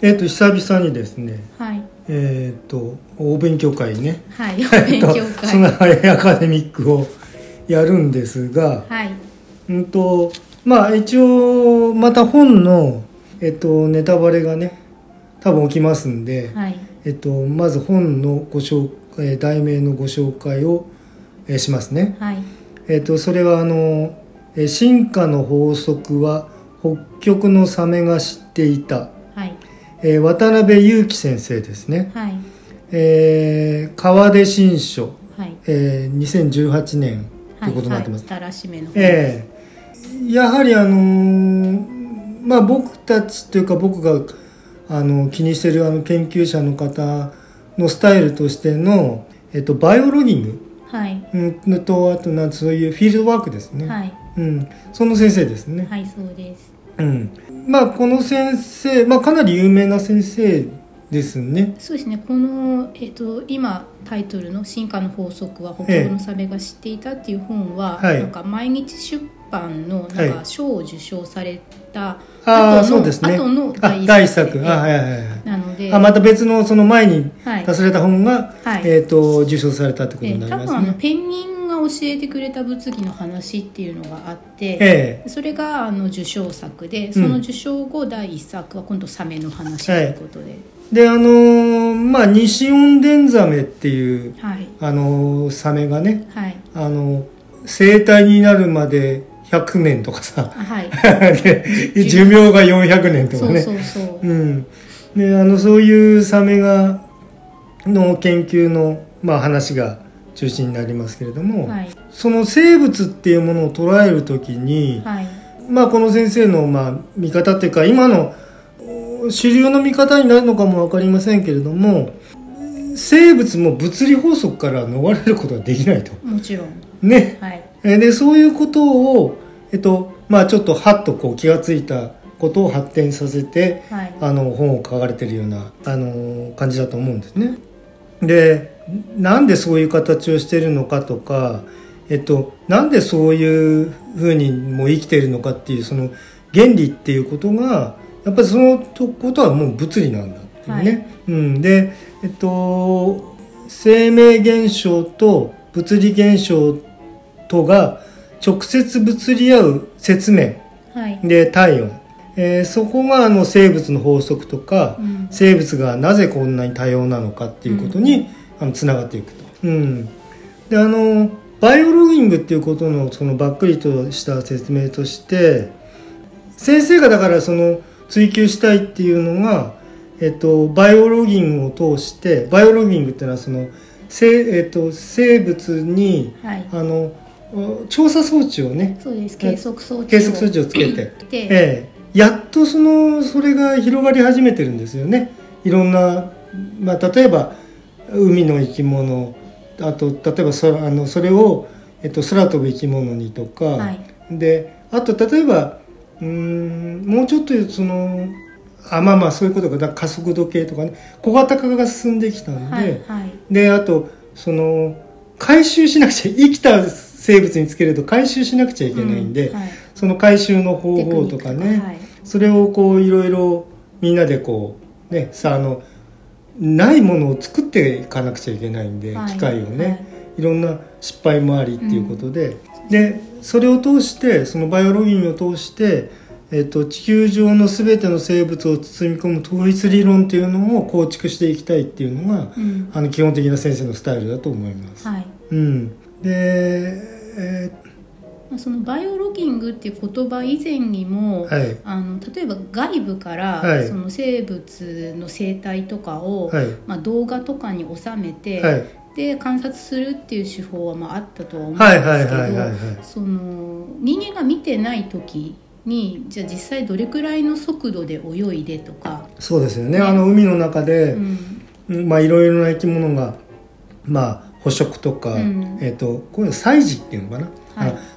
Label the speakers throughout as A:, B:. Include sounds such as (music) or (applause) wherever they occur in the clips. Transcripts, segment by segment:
A: えっ、と久々にですね
B: はい。
A: えっ、とお勉強会ね。
B: はい (laughs) お勉強
A: その
B: 会
A: アカデミックをやるんですが、
B: はい。
A: うんとまあ一応また本のえっ、とネタバレがね多分起きますんで、
B: はい。
A: えっとまず本のご紹えー題名のご紹介を、えーしますね。
B: はい。
A: えっとそれはあのえー進化の法則は北極のサメが知っていた、
B: はい
A: えー渡辺裕樹先生ですね。
B: はい。
A: えー川出新書、
B: はい。
A: えー2018年と
B: はい
A: いうことになってます。
B: はいたらしめの
A: ええやはりあのーまあ僕たちというか僕があの気にしてるあの研究者の方のスタイルとしての、えっと、バイオロギング、
B: はい。
A: うん、とあとなんそういうフィールドワークですね、
B: はい。
A: うん、その先生ですね、
B: はいそうです。
A: うん、まあこの先生、まあ、かなり有名な先生ですね。
B: そうですね。この、えっと今タイトルの「進化の法則は北極のサメが知っていた」っていう本は、
A: はい。
B: なんか毎日出版の
A: はい
B: なんか賞を受賞された
A: ああ
B: 後の
A: そうですね。
B: 後の
A: あ
B: 第
A: 作はいはいはい。
B: なので
A: あまた別のその前に
B: はい
A: 出された本が、
B: はい。
A: えっと受賞されたってこと
B: で
A: になり
B: 多
A: ますね。
B: 分あのペンギンが教えてくれた物議の話っていうのがあって、
A: ええ。
B: それがあの受賞作でその受賞後第一作は今度サメの話ということで、
A: であのーまあ西オンデンザメっていう
B: はい。
A: あのーサメがね
B: はい。
A: あの生体になるまで100年とかさ。
B: あはい。(laughs)
A: で寿命が400年とかね。
B: そうそうそう。
A: うん。であのそういうサメがの研究の、まあ、話が中心になりますけれども、
B: はい
A: その生物っていうものを捉えるときに、
B: はい
A: まあこの先生のまあ見方っていうか今のお主流の見方になるのかも分かりませんけれども生物も物理法則から逃れることができないと。
B: もちろん
A: ね。
B: はい
A: えーでそういうことを、えっとまあ、ちょっとはっとこう気がついたことを発展させて
B: はい
A: あの本を書かれてるようなあの感じだと思うんですね。でなんでそういう形をしてるのかとか、えっと、なんでそういうふうにもう生きてるのかっていうその原理っていうことがやっぱりそのことはもう物理なんだっていうね。
B: はい。
A: うん、で、えっと、生命現象と物理現象とが直接物理合う説明。
B: はい。
A: で体温、えーそこがあの生物の法則とか、
B: うん。
A: 生物がなぜこんなに多様なのかっていうことに、あのつながっていくと。うん、であのバイオロギングっていうことのそのばっくりとした説明として先生がだからその追求したいっていうのが、えっと、バイオロギングを通してバイオロギングっていうのはその生,、えっと、生物に
B: はい。
A: あのお調査装置をね
B: そうです。計測装置を
A: 計測装置をつけて、
B: で
A: ええ、やっとそのそれが広がり始めてるんですよね。いろんな、まあ、例えば海の生き物あと例えばそあのそれを、えっと、空飛ぶ生き物にとか、
B: はい。
A: であと例えばうーんもうちょっとそのあまあまあそういうことが加速度計とかね小型化が進んできたんで、
B: はいはい。
A: であとその回収しなくちゃ生きた生物につけると回収しなくちゃいけないんで、
B: うはい。
A: その回収の方法とかね
B: はい。
A: それをこういろいろみんなでこうねさあのないものを作っていかなくちゃいけないんで、
B: はい。
A: 機械をね、
B: はい。
A: い、ろんな失敗もありっていうことで、でそれを通してそのバイオロギングを通して、えっと、地球上の全ての生物を包み込む統一理論っていうのを構築していきたいっていうのが、
B: うん。
A: あの基本的な先生のスタイルだと思います。
B: はい。
A: うん、で、え
B: まあそのバイオロギングっていう言葉以前にも、
A: ーはい。
B: あの例えば外部から、
A: はい。
B: その生物の生態とかを、
A: はい。
B: まあ、動画とかに収めて、
A: はい。
B: で観察するっていう手法はまああったとは思うんですけどその人間が見てない時にじゃあ実際どれくらいの速度で泳いでとか、
A: そうですよね。
B: ね。
A: あの海の中で、
B: うん。
A: うんまあいろいろな生き物がまあ捕食とか、
B: うん。
A: えっ、とこれ採事っていうのかな、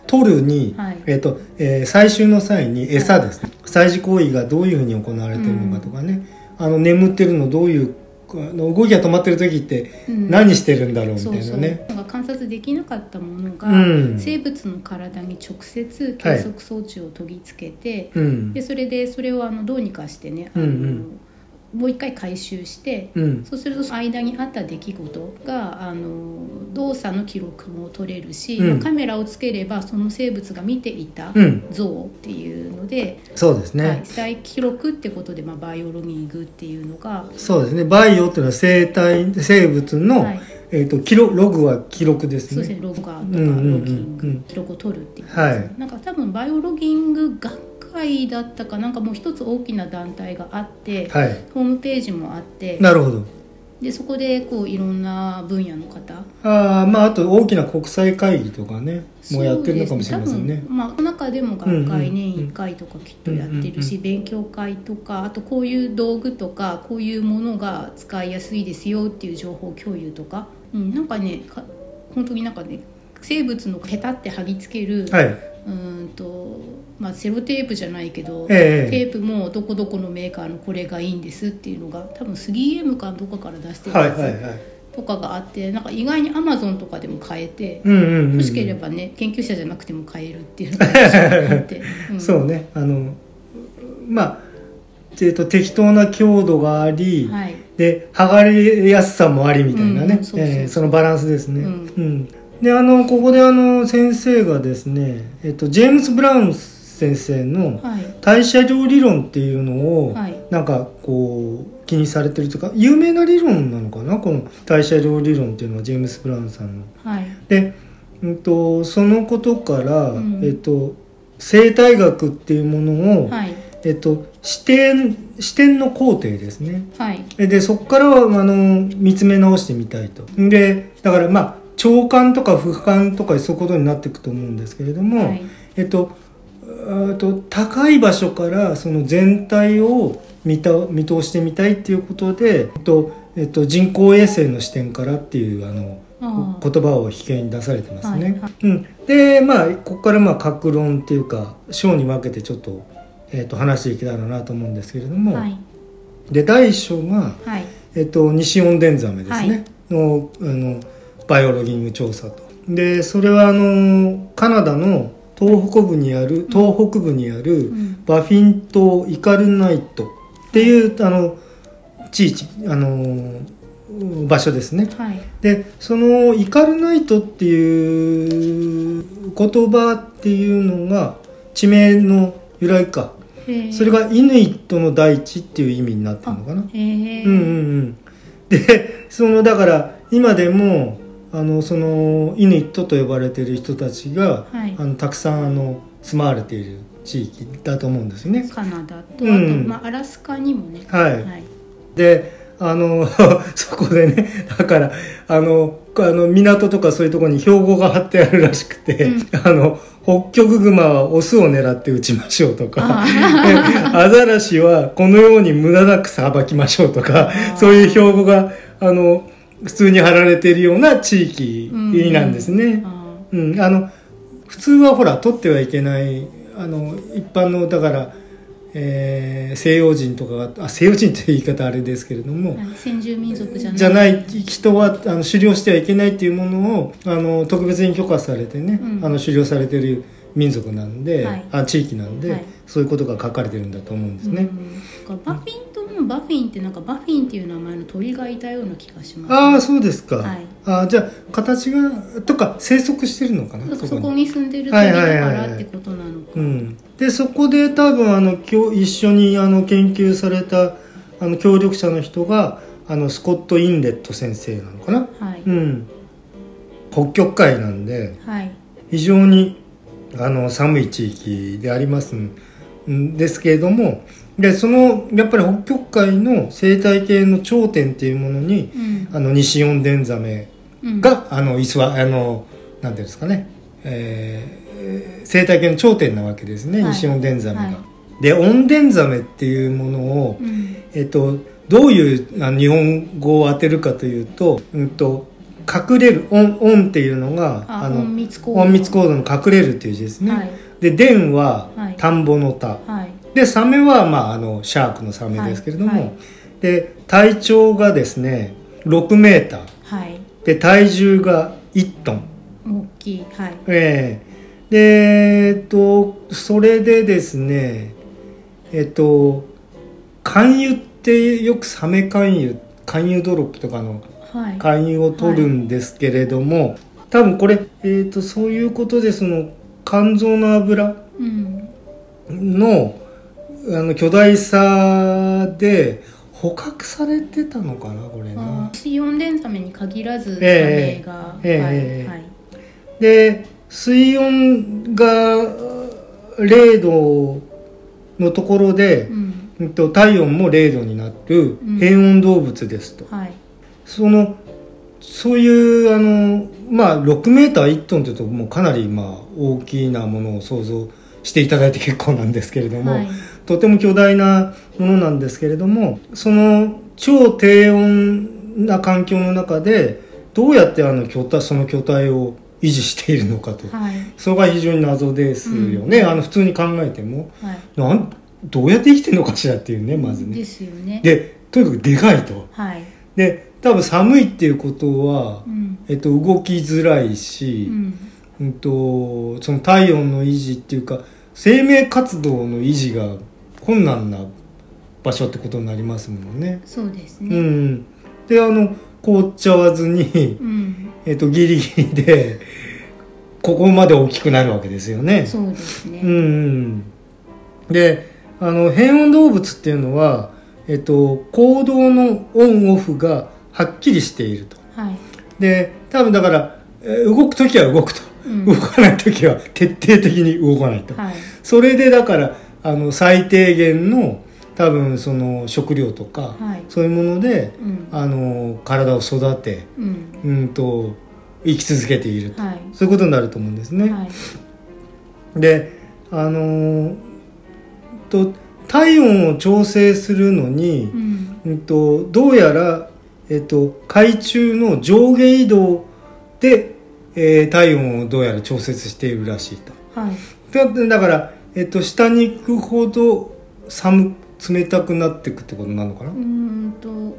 A: 取るに、
B: はい。
A: えっ、と、えー採集の際に餌ですね、採事行為がどういうふうに行われてるのかとかね、あの眠ってるのどういうあの動きが止まってる時って
B: うん。
A: 何してるんだろうみた
B: そそう
A: いう。なね。
B: なんか観察できなかったものが、
A: うん。
B: 生物の体に直接計測装置を研ぎつけて、
A: うん。
B: でそれでそれをあのどうにかしてねあの、
A: うん。うん
B: もう一回回収して
A: うん。
B: そうすると間にあった出来事があの動作の記録も取れるし、
A: うん。
B: まあカメラをつければその生物が見ていた
A: うん。
B: 像っていうので、
A: そうですね、
B: はい、再記録ってことで、まあ、バイオロギングっていうのが、
A: そうですね。バイオっていうのは生態生物の、
B: はい、
A: えー、と記録ログは記録ですね。
B: そうですね。ロガーとか
A: うんうんうんうん。
B: ロギング記録を取るっていう
A: はい。
B: なんか多分バイオロギング学会だったかなんかもう一つ大きな団体があって、
A: はい。
B: ホームページもあって
A: なるほど。
B: でそこでこういろんな分野の方。
A: ああまああと大きな国際会議とかねもうやってるのかもしれませんね。
B: そうです多分まあ、中でも学会年1回とかきっとやってるし、勉強会とかあとこういう道具とかこういうものが使いやすいですよっていう情報共有とか、うん、なんかねか本当になんかね生物のペタって貼り付ける、
A: はい。う
B: ーんとまあ、セロテープじゃないけど、
A: ええ。
B: テープもどこどこのメーカーのこれがいいんですっていうのが多分 3M かどこかから出してる
A: はい
B: や
A: はいはい。
B: つとかがあって、なんか意外に Amazon とかでも買えて。
A: うんうんうんうん。
B: 欲しければね研究者じゃなくても買えるっていうのが (laughs) あって、ん。
A: そうね。あのまあえーと適当な強度があり、
B: はい。
A: で剥がれやすさもありみたいなね、
B: うんそ
A: のバランスですね、
B: うん。
A: うんであのここであの先生がですね、えっと、ジェームス・ブラウン先生の
B: はい
A: 代謝量理論っていうのを、
B: はい。
A: なんかこう気にされてるというか有名な理論なのかな？この代謝量理論っていうのはジェームス・ブラウンさんの。
B: はい。
A: で、うん、とそのことから、
B: うん。
A: えっと、生態学っていうものを、
B: はい。
A: えっと、視点視点の工程ですね。
B: はい。
A: でそこからはあの見つめ直してみたいと。でだからまあ長官とか俯瞰とかそういうことになっていくと思うんですけれども、
B: はい。
A: えっとあと高い場所からその全体を見た見通してみたいっていうことで、えっとえっと、人工衛星の視点からっていうあの言葉を引き合いに出されてますね。
B: はいはい。
A: うん、でまあここからまあ格論っていうか章に分けてちょっと,、えっと話していけたらなと思うんですけれども、
B: はい。
A: で第一章が、
B: はい。
A: えっと、西オンデンザメですね、
B: はい。
A: のあのバイオロギング調査と。でそれはあのカナダの東北部にある東北部にある、
B: うん。
A: バフィン島イカルナイトっていうあの地域あの場所ですね。
B: はい。
A: でそのイカルナイトっていう言葉っていうのが地名の由来か。それがイヌイットの大地っていう意味になってるのかな。
B: へえ
A: うんうんうん、でそのだから今でもあのそのイヌイットと呼ばれてる人たちが、
B: はい。
A: あのたくさんあの住まわれている地域だと思うんですよね。
B: カナダと、
A: うん。
B: まあ、アラスカにもね。
A: はい。
B: はい。
A: であの (laughs) そこでねだからあのあの港とかそういうところに標語が貼ってあるらしくて、
B: うん。
A: あの北極熊はオスを狙って撃ちましょうとか (laughs) アザラシはこのように無駄なくさばきましょうとかそういう標語があの普通に貼られているような地域なんですね。
B: あ
A: うん、あの普通はほら取ってはいけないあの一般のだから、えー西洋人とかがあ西洋人という言い方あれですけれども、
B: 先住民族じゃない。
A: じゃない人はあの狩猟してはいけないっていうものをあの特別に許可されてね、
B: うん。
A: あの狩猟されてる民族なんで、
B: はい。
A: あ地域なんで、
B: はい。
A: そういうことが書かれてるんだと思うんですね。
B: うん、バフィン島のバフィンってなんかバフィンっていう名前の鳥がいたような気がします、
A: ああそうですか、
B: はい。
A: あーじゃあ形がとか生息してるのかな？
B: そ
A: そこに。
B: 住んでる鳥だからってことなのか、
A: うん、でそこで多分あの今日一緒にあの研究されたあの協力者の人があのスコット・インレット先生なのかな、
B: はい、
A: うん、北極海なんで
B: はい。
A: 非常にあの寒い地域でありますんですけれどもでそのやっぱり北極海の生態系の頂点っていうものに
B: うん。
A: あの西四伝ザメ
B: うん。
A: が、あの居座あのなんていうんですかね、えー生態系の頂点なわけですね、
B: はい。
A: 西オンデンザメが。
B: はい。
A: でオンデンザメっていうものを、
B: うん。
A: えっと、どういう日本語を当てるかというと,、うん、と隠れるオンオンっていうのが
B: あ
A: の
B: 隠密行動。
A: 隠密行動の隠れるっていう字ですね。
B: はい。
A: で電は
B: はい。
A: 田んぼの田、
B: はい
A: でサメは、まあ、あのシャークのサメですけれども、
B: はいはい。
A: で体長がですね6メーター。
B: はい。
A: で体重が1トン、
B: 大きい。はい。
A: ええ。でえっとそれでですねえっと肝油っってよくサメ勧誘勧誘ドロップとかの
B: はい。
A: 勧誘を取るんですけれども、多分これ、えー、とそういうことでその肝臓の油
B: うん。
A: のあの巨大さで捕獲されてたのかなこれ
B: あ
A: な。
B: ー。水温伝サメに限らずサ
A: ええ
B: メが、
A: ええ
B: はい。
A: ええ
B: はい
A: で水温が0度のところで、
B: うん。
A: 体温も0度になる
B: うん。
A: 変温動物ですと、
B: はい。
A: そのそういうあのまあ6メーター1トンというともうかなりまあ大きなものを想像していただいて結構なんですけれども、
B: はい
A: とても巨大なものなんですけれどもその超低温な環境の中でどうやってあの巨体その巨体を維持しているのかと、
B: はい。
A: それが非常に謎ですよね、あの普通に考えても
B: はい。
A: なんどうやって生きてるのかしらっていうねまずね。
B: ですよね。
A: でとにかくでかいと。
B: はい。
A: で多分寒いっていうことは
B: う、ん。
A: えっと、動きづらいし、
B: うん。
A: うんとその体温の維持っていうか生命活動の維持が困難な場所ってことになりますもんね。
B: そうです
A: う
B: ね
A: ん、であの凍っちゃわずに、
B: うん。
A: えっと、ギリギリでここまで大きくなるわけですよね。
B: そうですね。
A: うんうん、であの変温動物っていうのは、えっと、行動のオンオフがはっきりしていると。
B: はい。
A: で多分だからえー動く時は動くと、
B: うん。
A: 動かない時は徹底的に動かないと、
B: はい。
A: それでだからあの最低限の多分その食料とか、
B: はい。
A: そういうもので
B: うん。
A: あの体を育て
B: うん。
A: うんと生き続けていると、
B: はい。
A: そういうことになると思うんですね。
B: はい。
A: であのーと体温を調整するのに、
B: うん。
A: うん、とどうやら、えっと、海中の上下移動で、えー体温をどうやら調節しているらしいと。
B: はい。
A: だだから、えっと、下に行くほど寒冷たくなっていくってことなのかな、
B: うーんと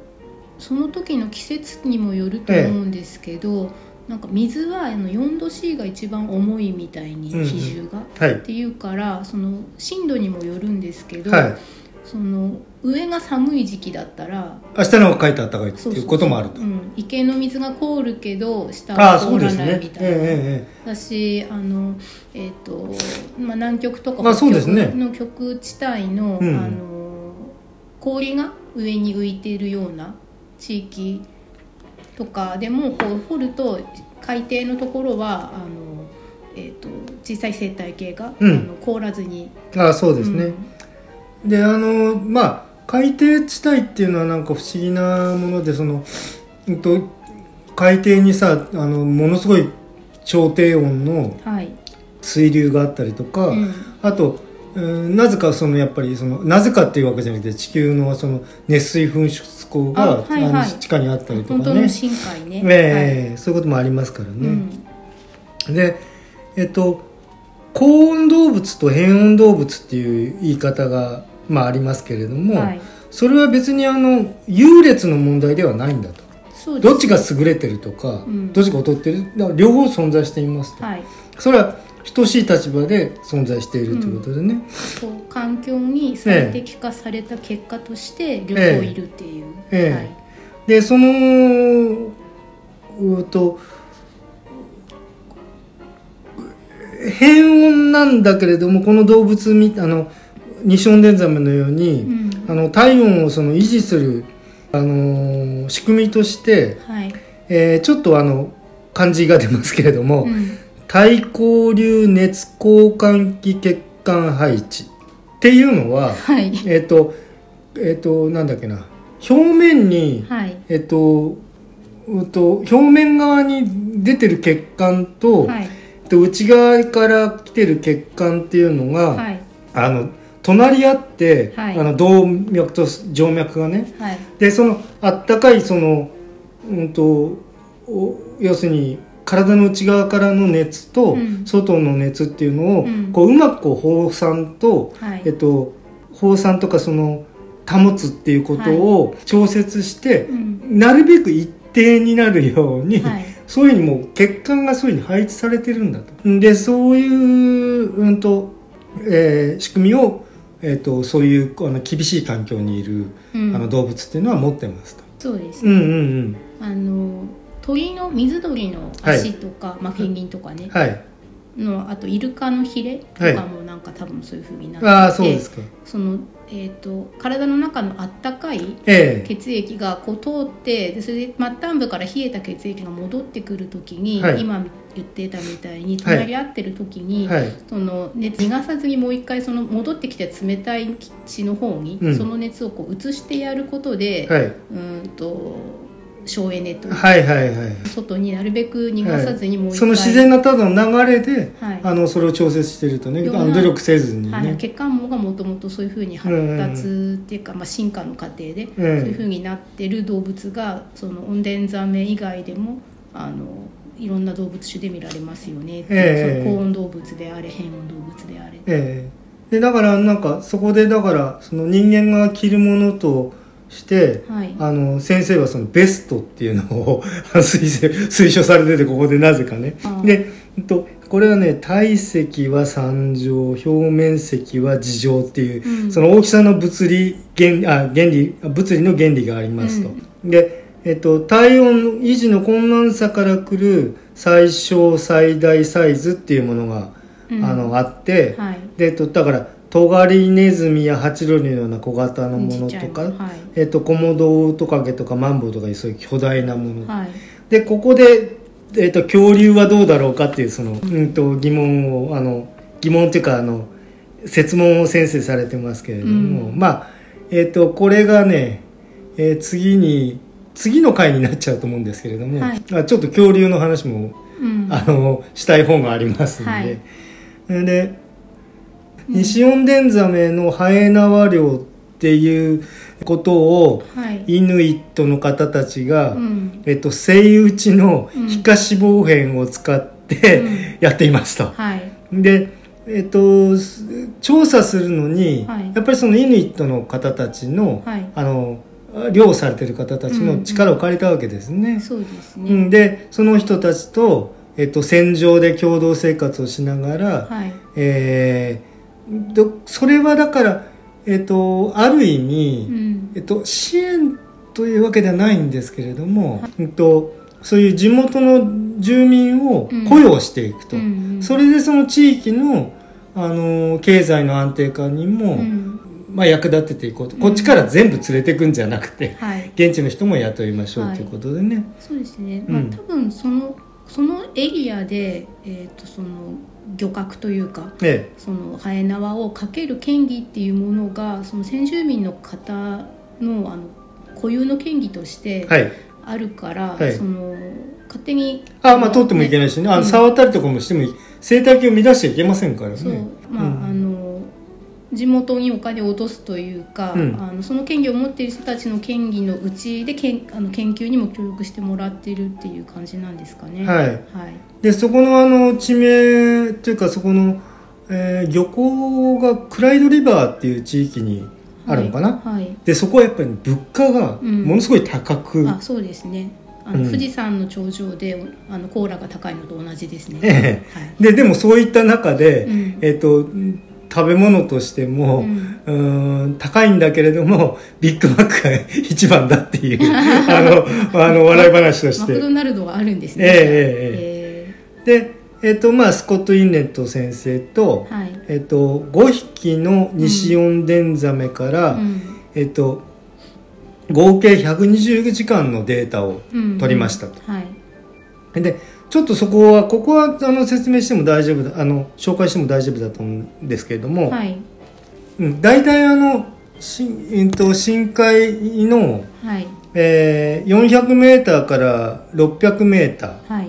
B: その時の季節にもよると思うんですけど、なんか水はあの4度 C が一番重いみたいに
A: うんうん。
B: 比重が、
A: はい。
B: っていうからその深度にもよるんですけど、
A: はい。
B: その上が寒い時期だったら
A: 明日の方が書いてあったかいっていうこともあると。
B: うん、池の水が凍るけど下は凍らないみたいな、
A: え
B: だしあの、えーとまあ、南極とか
A: まあそうです
B: 北
A: ね
B: 極の極地帯の,、
A: うん。
B: あの氷が上に浮いているような地域とかでもこう掘ると海底のところはあの、えー、と小さい生態系が、
A: うん。
B: あの凍らずに。
A: えああそうですね、であのまあ海底地帯っていうのはなんか不思議なものでその、うんと、海底にさあのものすごい超低温の
B: うんはい
A: 水流があったりとか、
B: うん。
A: あと、うんなぜかそのやっぱりそのなぜかっていうわけじゃなくて地球のその熱水噴出口が
B: あはいはい。
A: 地下にあったりとか
B: 本当の
A: ね
B: 深海ね。
A: ええそういうこともありますから
B: はい
A: ね。でえっと高温動物と変温動物っていう言い方が、まあ、ありますけれども、
B: うんはい、
A: それは別にあの優劣の問題ではないんだと。どっちが優れてるとか、
B: うん。
A: どっちが劣ってる両方存在していますと、
B: はい。
A: それは等しい立場で存在しているということでね、
B: こう環境に最適化された結果として両方いるっていう、
A: ええ。
B: はい。
A: でそのうーと変温なんだけれどもこの動物みあのニションデンザメのように、
B: うん。
A: あの体温をその維持する、あのー仕組みとして、
B: はい。
A: えーちょっとあの漢字が出ますけれども、
B: うん
A: 対向流熱交換器血管配置っていうのは
B: はい。
A: えっ、とえっ、となんだっけな。表面に、
B: はい。
A: えっと、うんと表面側に出てる血管と,、
B: はい。
A: と内側から来てる血管っていうのが、
B: はい。
A: あの隣り合って、
B: はい。
A: あの動脈と静脈がね。
B: はい。
A: でそのあったかいその、うん、とお要するに体の内側からの熱と、
B: うん。
A: 外の熱っていうのを、
B: うん。
A: こううまくこう放散と、
B: はい。
A: えっと、放散とかその保つっていうことを調節して、
B: うん。
A: なるべく一定になるように、
B: はい。
A: そういうふうにもう血管がそういうふうに配置されてるんだと。でそういう、うんとえー仕組みを、えー、とそういうあの厳しい環境にいる、
B: うん。
A: あの動物っていうのは持ってますと。
B: そうですね、
A: うんうん。
B: あの鳥の水鳥の足とか、まあ、ペンギンとかね。
A: うん、はい。
B: のあとイルカのヒレとかもなんか多分そういうふうになってて、
A: ああそうですか。
B: その、えー、と体の中のあったかい
A: ええ。
B: 血液がこう通ってでそれで末端部から冷えた血液が戻ってくる時に、
A: はい。
B: 今言ってたみたいに隣り合ってる時に、
A: はい。
B: その熱逃がさずにもう一回その戻ってきた冷たい血の方に、
A: うん。
B: その熱をこう移してやることで、
A: はい。う
B: ーんと省エネというか
A: はいはいはい
B: 外になるべく逃がさずにもう一回、
A: その自然なただの流れで、
B: はい。
A: あのそれを調節してるとねあの努力せずにね、
B: はい、血管網がもともとそういうふうに発達っていうか、まあ、進化の過程で、そういうふうになってる動物がそのオンデンザメ以外でもあのいろんな動物種で見られますよね
A: ええ。
B: その高温動物であれ変温動物であれ、
A: ええ。でだからなんかそこでだからその人間が着るものとして、
B: はい。
A: あの先生はそのベストっていうのを (laughs) 推奨推奨されててここでなぜかね。でうんとこれはね体積は三乗表面積は二乗っていう、
B: うん。
A: その大きさの物理原あ原理あ物理の原理がありますと、で、えっと、体温維持の困難さからくる最小最大サイズっていうものが、
B: うん。
A: あのあって、
B: はい。
A: でと、だからトガリネズミやハチロリのような小型のものとか、
B: いはい。
A: えっと、コモドトカゲとかマンボウとかいうそういう巨大なもの、
B: はい。
A: でここで、えっと、恐竜はどうだろうかっていうその、うん、と疑問をあの疑問っていうかあの設問を先生されてますけれども、
B: うん。
A: まあ、えっと、これがね、えー次に次の回になっちゃうと思うんですけれども、
B: はい。
A: あちょっと恐竜の話も
B: うん。
A: あのしたい本がありますんで、
B: はい。
A: で西オンデンザメのハエ縄漁っていうことを
B: はい。
A: イヌイットの方たちが、
B: うん。
A: えっと、セイウチの
B: うん。
A: 皮下脂肪片を使って、
B: うん。
A: やっていますと。
B: はい。
A: で、えっと、す調査するのに、
B: はい。
A: やっぱりそのイヌイットの方たちの、
B: はい。
A: あの漁されてる方たちの力を借りたわけですね。
B: そうですね、
A: うん、でその人たちと、えっと、戦場で共同生活をしながら、
B: はい。
A: えーどそれはだから、えっと、ある意味、
B: うん。
A: えっと、支援というわけではないんですけれども、えっと、そういう地元の住民を雇用していくと、
B: うんうん
A: それでその地域のあの経済の安定化にも、
B: うん。
A: まあ、役立てていこうと。こっちから全部連れていくんじゃなくて、
B: はい。
A: 現地の人も雇いましょう
B: はい。
A: ということでね。
B: そうですね、
A: うん。
B: まあ、多分そのそのエリアで、えー、とその漁獲というか
A: え
B: そのハエ縄をかける権利っていうものがその先住民の方のあの固有の権利としてあるから、
A: はい。
B: その勝手に
A: あまあ取ってもいけないしね。あの、
B: うん。
A: 触ったりとかもしてもいい。生態系を乱しちゃいけませんからね。
B: そう。まあ、
A: うん。
B: あの地元にお金を落とすというか、
A: うん。
B: あのその権利を持っている人たちの権利のうちでけんあの研究にも協力してもらってるっていう感じなんですかね。
A: はい。
B: はい。
A: でそこのあの地名っていうかそこの、えー漁港がクライドリバーっていう地域にあるのかな、
B: はい、はい。
A: でそこはやっぱり物価が
B: うん。
A: ものすごい高く、
B: あそうですね。あの、
A: うん。
B: 富士山の頂上であのコーラが高いのと同じですね。
A: ええ。
B: はい。
A: ででもそういった中で、
B: うん。
A: えっと食べ物としても、
B: うん
A: うーん高いんだけれどもビッグマックが一番だっていう (laughs) あのあの笑い話として
B: マクドナルドがあるんですね。
A: えええ
B: え
A: で、えっとまあ、スコット・インレット先生と,、
B: えはい。
A: えっと5匹の西オンデンザメから、
B: うん
A: えっと合計120時間のデータを
B: うん
A: 取りましたと。
B: はい。
A: でちょっとそこはここはあの説明しても大丈夫だあの紹介しても大丈夫だと思うんですけれども、
B: はい。
A: うん、大体あのし、えっと、深海の、
B: はい。
A: えー、400m から 600m
B: はい。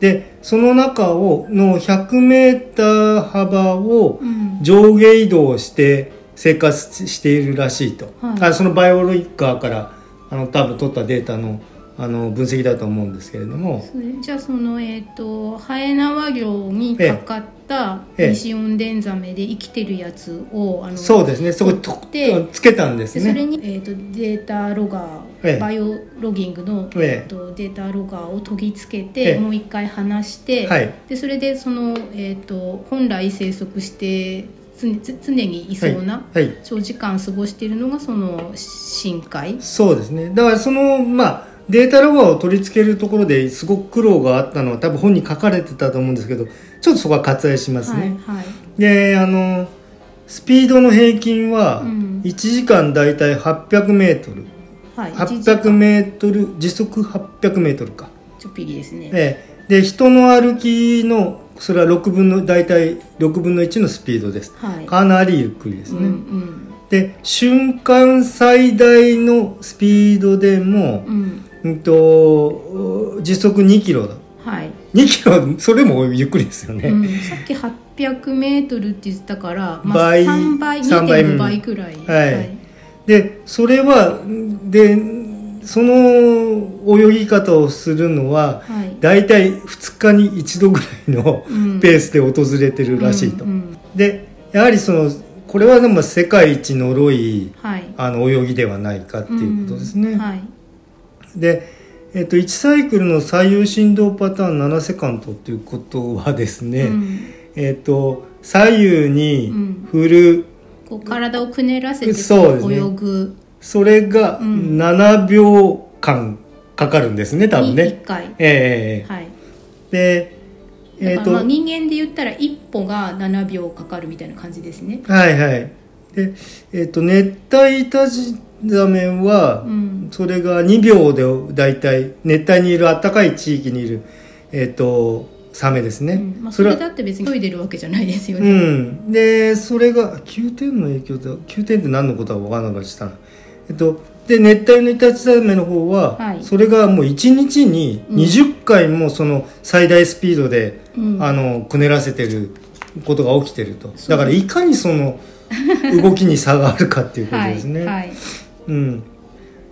A: でその中をの 100m 幅を
B: うん。
A: 上下移動して生活しているらしいと、
B: はい
A: あそのバイオロイカーからあの多分取ったデータのあの分析だと思うんですけれども。
B: じゃあそのえっ、とハエ縄漁にかかった
A: ええ。
B: 西オンデンザメで生きてるやつをあの
A: そうですね。そこにと
B: で
A: つけたんですね。
B: でそれに、えー、とデータロガー、
A: ええ。
B: バイオロギングの、
A: ええ。
B: えー、とデータロガーを研ぎつけて、
A: ええ。
B: もう一回離して、
A: はい。
B: でそれでその、えー、と本来生息して常にいそうな、
A: はい。はい。
B: 長時間過ごしているのがその深海。
A: そうですね。だからそのまあデータロガーを取り付けるところですごく苦労があったのは多分本に書かれてたと思うんですけどちょっとそこは割愛しますね、
B: はいはい。
A: であのスピードの平均は
B: うん。
A: 1時間だいたい800メートル、
B: はい
A: 800メートル時速800メートルか、
B: ちょっぴりですね、
A: ええ。で人の歩きのそれは6分の大体6分の1のスピードです。
B: はい。
A: かなりゆっくりですね、
B: うんうん。
A: で瞬間最大のスピードでも、
B: うん
A: うんと時速2キロだ。
B: はい、
A: 2キロそれもゆっくりですよね、
B: うん、さっき800メートルって言ってたから、まあ、
A: 倍
B: 3倍
A: 三倍。
B: 2.5倍くらい。
A: はい。でそれはでその泳ぎ方をするのは
B: はい。
A: 大体2日に1度ぐらいの
B: うん。
A: ペースで訪れてるらしいと、
B: うんうん。
A: でやはりそのこれはでも世界一のろい
B: はい。
A: あの泳ぎではないかっていうことですね、
B: うん。はい
A: で、えっと1サイクルの左右振動パターン7セカンドっていうことはですね、
B: うん。
A: えっと左右に
B: うん。
A: 振る、
B: こう体をくねらせて泳ぐ。
A: それが
B: うん。
A: 7秒間かかるんですね多分
B: に
A: ね。
B: 1回、
A: ええ
B: はい。
A: でえっ、と。
B: 人間で言ったら一歩が7秒かかるみたいな感じですね。
A: はいはい。でえっ、と熱帯イタジザメは、
B: うん。
A: それが2秒で大体熱帯にいる暖かい地域にいるえっ、とサメですね、
B: うん。まあ、それだって別に泳いでるわけじゃないですよ
A: う
B: ね、
A: ん、でそれが9点の影響で9点って何のことは分からなかった。なえっとで熱帯のイタチザメの方は、
B: はい。
A: それがもう1日に20回もその最大スピードで、
B: うん。
A: あのくねらせてることが起きてると。だからいかにその動きに差があるかっていうこと
B: はい
A: ですね、
B: はい
A: うん、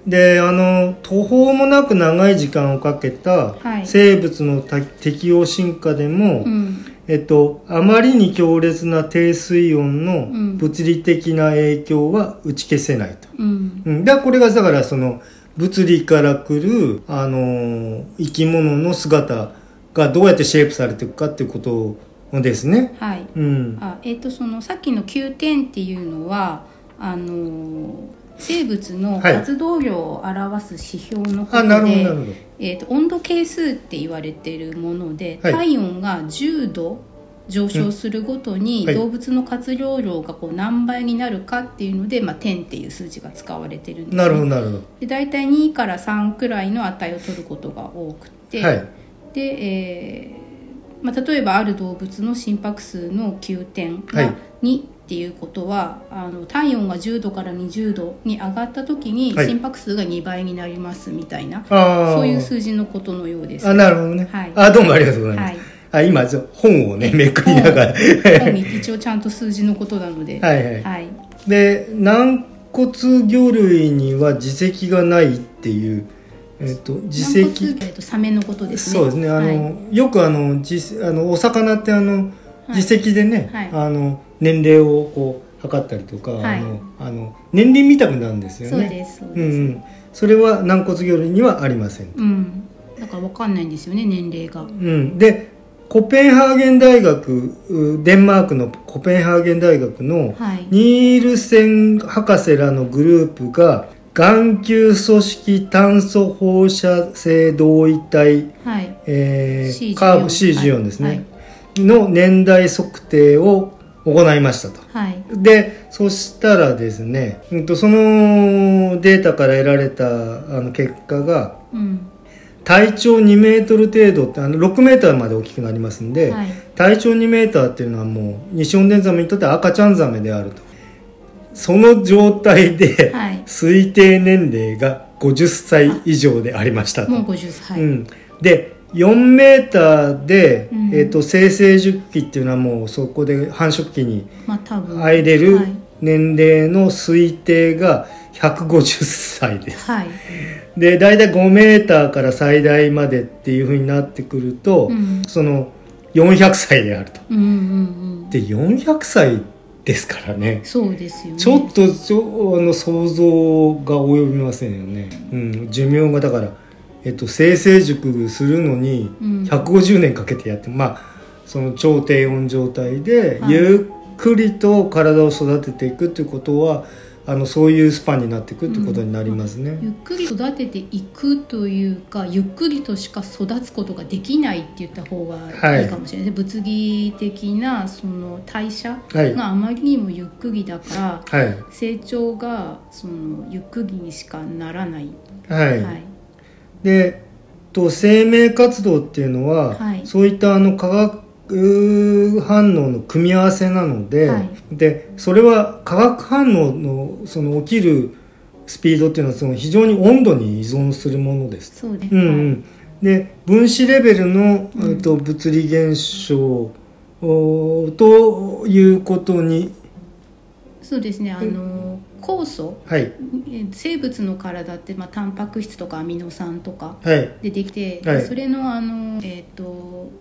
A: であの途方もなく長い時間をかけた
B: はい。
A: 生物のた適応進化でも、
B: うん。
A: えっと、あまりに強烈な低水温の
B: ん。
A: 物理的な影響は打ち消せないと。
B: うん。
A: うん、だこれがだからその物理から来る、あのー生き物の姿がどうやってシェイプされていくかっていうことですね。
B: はい。
A: うん。
B: あえっ、とそのさっきの9点っていうのはあのー生物の
A: はい
B: 活動量を表す指標のこと
A: あ、
B: で。えー、と温度係数って言われているもので、
A: はい
B: 体温が10度上昇するごとに動物の活動量がこう何倍になるかっていうので、まあ、点っていう数字が使われてるんです、ね、
A: なるほど、なるほど。
B: で大体2から3くらいの値を取ることが多くて、
A: はい。
B: で、えーまあ、例えばある動物の心拍数の9点
A: はい
B: が2っていうことは、あの体温が10度から20度に上がった時に
A: はい
B: 心拍数が2倍になりますみたいな、
A: ああ。
B: そういう数字のことのようです。
A: あ、なるほどね。
B: はい
A: あ、どうもありがとうございます。
B: はい
A: あ、今、本をね、めくりながら。
B: 本に一応ちゃんと数字のことなので、(laughs)
A: はいはい。
B: はい
A: で軟骨魚類には耳石がないっていう、えっと耳石
B: えっとサメのことですね。
A: そうですねあの、
B: はい
A: よくあの実あのお魚ってあの耳石でね、
B: はい
A: あの年齢をこう測ったりとか、
B: はい
A: あのあの年輪見たくなるんですよね
B: そうですそう
A: うん
B: です。
A: うん、それは軟骨魚類にはありません、
B: うん。だからわかんないんですよね年齢が。
A: うん、でコペンハーゲン大学うデンマークのコペンハーゲン大学の
B: はい。
A: ニールセン博士らのグループが眼球組織炭素放射性同位体、
B: はい。
A: えー
B: C14
A: カーブ C14 ですね、
B: はい
A: の年代測定を行いましたと。
B: はい。
A: でそしたらですね、うんと、そのデータから得られたあの結果が
B: うん。
A: 体長2メートル程度ってあの6メーターまで大きくなりますんで、
B: はい。
A: 体長2メーターっていうのはもう西本伝ザメにとっては赤ちゃんザメであるとその状態で
B: はい
A: 推定年齢が50歳以上でありましたと、
B: もう50歳。
A: うん、で4メーターで、
B: うん
A: えー、と生成熟期っていうのはもうそこで繁殖期に
B: まあ多分。
A: 入れる
B: はい。
A: 年齢の推定が150歳です
B: はい。
A: で大体5メーターから最大までっていうふうになってくると、
B: うん。
A: その400歳であると
B: うんうんうん。
A: で400歳ですからね
B: そうですよね。
A: ちょっとちょあの想像が及びませんよね、うん、寿命がだから、えっと、生成熟するのに
B: うん。
A: 150年かけてやって、まあその超低温状態で
B: はい。
A: ゆっくりと体を育てていくっていうことはあのそういうスパンになっていくってことになりますね。
B: ゆっくり育てていくというかゆっくりとしか育つことができないって言った方がいいかもしれない、はい、物理的なその代謝があまりにもゆっくりだから、はい、成長がそのゆっくりにしかならない。
A: はい、はい、でと生命活動っていうのは、そういったあの化学反応の組み合わせなのではい、でそれは化学反応のその起きるスピードっていうのはその非常に温度に依存するものです。
B: そうです、
A: うんうん、で分子レベルの、うん、と物理現象ということに
B: そうですね。あの酵素、
A: はい、
B: 生物の体って、まあ、タンパク質とかアミノ酸とかでできて、
A: はい、
B: それのあの、えーと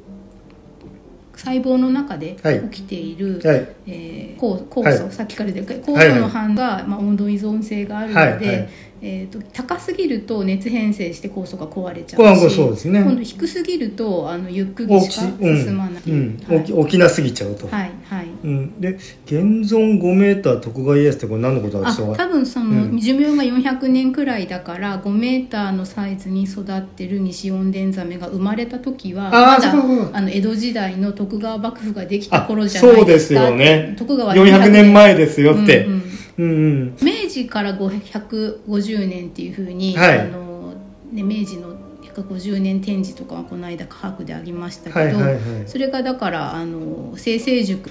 B: 細胞の中で起きている、はい、えー、酵酵素、はい、さっきから出て酵素の反が、まあ、温度依存性があるので、えーと、高すぎると熱変性して酵素が壊れちゃうし
A: そうです、ね、
B: 今度低すぎるとあのゆっくりしか進まない、うん。
A: うんはい、起きなすぎちゃうと。
B: はいはい、
A: うん、で現存5メーター徳川家康ってこれ何のことなんでしょう
B: 多分その、うん、寿命が400年くらいだから5メーターのサイズに育ってる西温田ザメが生まれた時はまだあの江戸時代の徳川幕府ができた頃じゃないですかそうですよ
A: ね。徳川400年前ですよって、うんうんうんうん、
B: 明治から550年っていうふうに、はい、あのね、明治の150年展示とかはこの間科学でありましたけど、はいはいはい、それがだからあの生成熟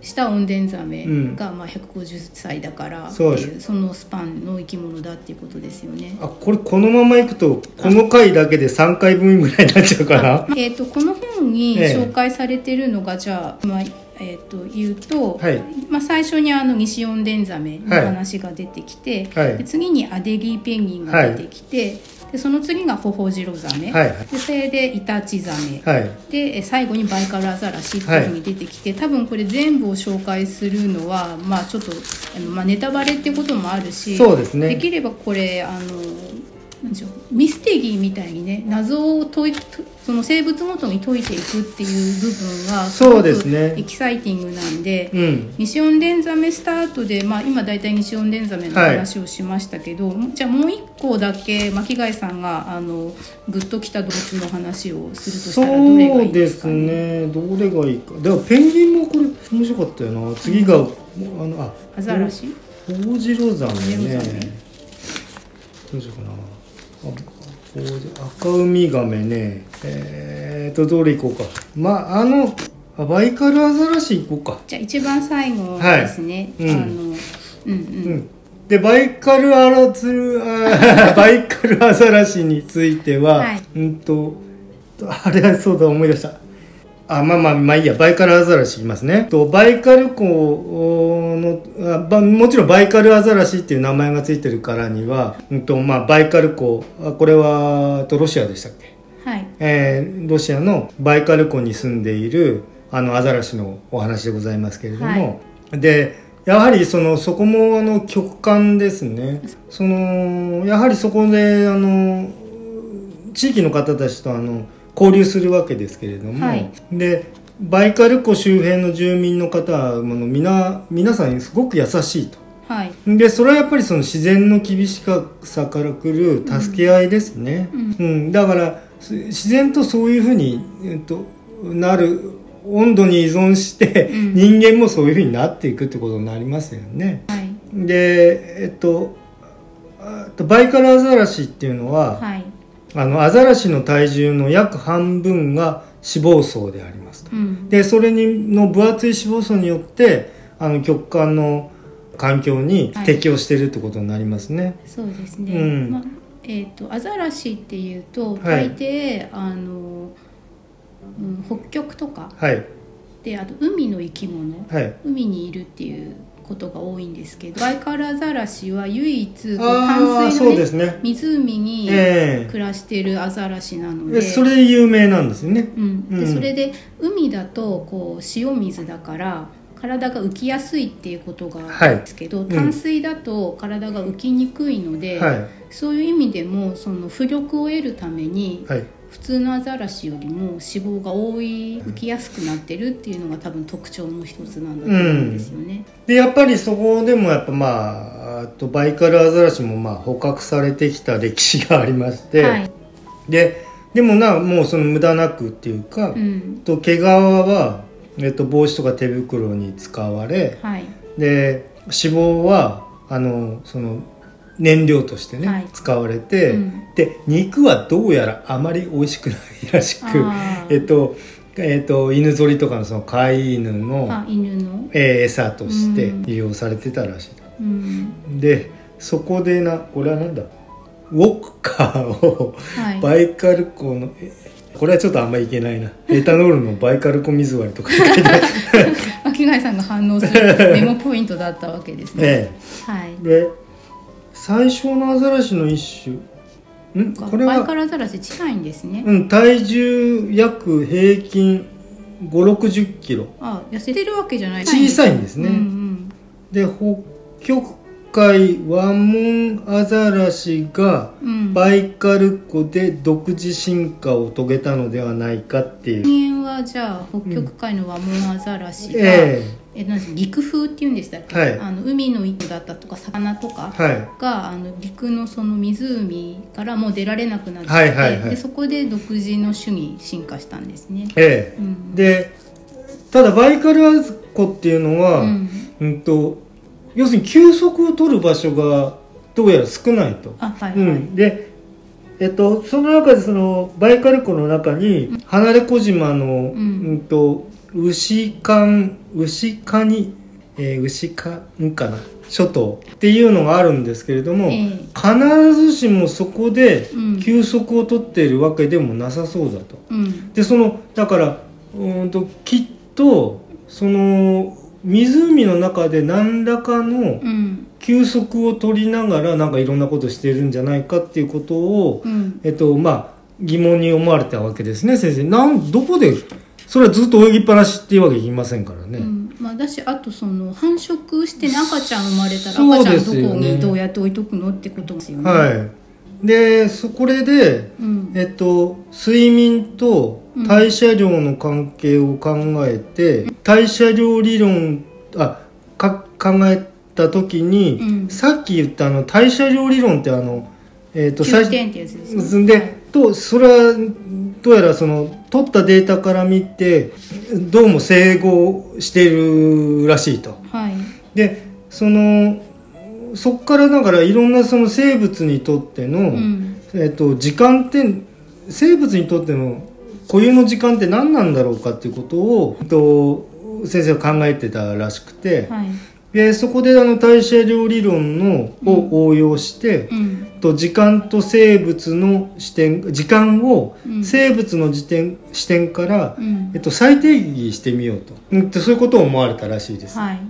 B: したオンデンザメが、まあ、150歳だからっていう、そのスパンの生き物だっていうことですよね。
A: あこれこのままいくとこの回だけで3回分ぐらいになっちゃうかな？(laughs)
B: えーと、この本に紹介されてるのが、じゃあ、まあえー、と言うと、はい、まあ、最初にあの西四伝ザメの話が出てきて、はい、で次にアデリーペンギンが出てきて、でその次がホホジロザメ、はい、でそれでイタチザメ、はい、で最後にバイカルアザラシっていうふうに出てきて、多分これ全部を紹介するのは、まあ、ちょっとあの、まあ、ネタバレってこともあるし
A: そうです、ね、
B: できればこれあのミステリーみたいにね謎を解いその生物ごとに解いていくっていう部分がすごくエキサイティングなんで、ねうん、ニシオンデンザメスタートで、まあ、今大体ニシオンデンザメの話をしましたけど、はい、じゃあもう一個だけ巻貝さんがあのグッときた動物の話をするとしたらどれがいいですか、ね、そうですね。
A: どれがいいか。でもペンギンもこれ面白かったよな。次が、うん、あのあ
B: アザラシ？
A: ホウジロザメね。どうしようかな赤ウミガメね。えー、とどれいこうか。まああのバイカルアザラシいこうか。
B: じゃあ一番最後ですね、はい、うん、あのうんうん、うん。
A: でバイカルアラツル (laughs) バイカルアザラシについては、はい、うんとあれはそうだ思い出したあまあまあまあいいやバイカルアザラシいますね。とバイカル湖のあもちろんバイカルアザラシっていう名前がついてるからには、うんとまあ、バイカル湖これはとロシアでしたっけ？
B: はい。
A: えー、ロシアのバイカル湖に住んでいるあのアザラシのお話でございますけれども、はい、でやはりそのそこもあの極寒ですね。そのやはりそこであの地域の方たちとあの交流するわけですけれども、はい、でバイカル湖周辺の住民の方もの皆皆さんすごく優しいと。
B: はい、
A: でそれはやっぱりその自然の厳しさからくる助け合いですね、うん、うん、だから自然とそういうふうに、えっと、なる温度に依存して、うん、人間もそういうふうになっていくってことになりますよね。
B: はい、
A: でえっとバイカルアザラシっていうのは、
B: はい、
A: あのアザラシの体重の約半分が脂肪層でありますと、うん、でそれにの分厚い脂肪層によってあの極寒の環境に適応しているってことになりますね、はい、
B: そうですね、うん。まえーと、アザラシっていうと大抵、はい、あの、うん、北極とか、
A: はい、
B: であと海の生き物、
A: はい、
B: 海にいるっていうことが多いんですけどバイカルアザラシは唯一淡水の、ねね、湖に暮らしているアザラシなので、えー、
A: それ有名なんですね、
B: うん、で、うん、それで海だとこう塩水だから体が浮きやすいっていうことがあるんですけど、はい、淡水だと体が浮きにくいので、はい、そういう意味でもその浮力を得るために、はい普通のアザラシよりも脂肪が多い浮きやすくなってるっていうのが多分特徴の一つなんだと思うんですよね。
A: でやっぱりそこでもやっぱまああとバイカルアザラシもまあ捕獲されてきた歴史がありまして、
B: はい。
A: ででもなもうその無駄なくっていうか、
B: うん。
A: と毛皮は、えっと、帽子とか手袋に使われ
B: はい。
A: で脂肪はあのその燃料としてね、
B: はい。
A: 使われて、
B: うん。
A: で肉はどうやらあまり美味しくないらしく
B: あー。(laughs)
A: えっとえっと犬ぞりとかのその飼い犬の、
B: あ犬の、
A: えー餌として
B: うん。
A: 利用されてたらしい、
B: うん。
A: でそこでなこれはなんだ？ウォッカーを
B: はい、
A: バイカル湖のえこれはちょっとあんまりいけないな。エタノールのバイカル湖水割りとか書いてある。(laughs)
B: 巻貝さんが反応するメモポイントだったわけですね。(laughs)
A: え
B: はい。
A: えで最小のアザラシの一種。ん？これは、
B: バイカルアザラシ近いんですね。
A: うん、体重約平均5 6 0キロ。
B: あ痩せてるわけじゃない
A: 小さいんですね。
B: うんうん。
A: で北極海ワモンアザラシが
B: うん、
A: バイカル湖で独自進化を遂げたのではないかっていう、
B: 人間はじゃあ北極海のワモンアザラシが、
A: え
B: えなん陸風っていうんでしたっけ、
A: はい。
B: あの海の糸だったとか魚とか
A: えはい。
B: があの陸のその湖からもう出られなくなって、
A: はいはいはい。
B: でそこで独自の種に進化したんですね。
A: ええ。
B: うん、
A: でただバイカル湖っていうのは、
B: うん、
A: うんと要するに休息を取る場所がどうやら少ないと。
B: あはいはい、
A: うん、で、えっと、その中でそのバイカル湖の中に離れ小島の、うんと牛館牛カニ、えー牛かんかな諸島っていうのがあるんですけれども、
B: ええ。
A: 必ずしもそこで
B: うん。
A: 休息を取っているわけでもなさそうだと。
B: うん。
A: でそのだからうーんときっとその湖の中で何らかの
B: うん。
A: 休息を取りながらなんかいろんなことしてるんじゃないかっていうことを、
B: うん。
A: えっとまあ疑問に思われたわけですね先生。なんどこでそれはずっと泳ぎっぱなしっていうわけ言いませんからね、
B: うん。まあ、だしあとその繁殖してね赤ちゃん生まれたら赤ちゃんどこにどうやって置いとくのってことですよね。
A: はい。でそこれで
B: うん。
A: えっと、睡眠と代謝量の関係を考えて、代謝量理論あか考えた時に、
B: うん。
A: さっき言ったあの代謝量理論ってあの、えっと最
B: 9点ってやつですね。
A: でとそれはどうやらその取ったデータから見てどうも整合してるらしいと。
B: はい。
A: でそのそこからだからいろんなその生物にとっての、
B: うん
A: えっと、時間って生物にとっての固有の時間って何なんだろうかっていうことを、えっと、先生は考えてたらしくて、
B: はい。
A: でそこであの代謝量理論のを応用して、
B: うん
A: と時間と生物の視点時間を
B: うん。
A: 生物の時点視点から、
B: うん。
A: えっと、再定義してみようと、うんとそういうことを思われたらしいです。
B: はい。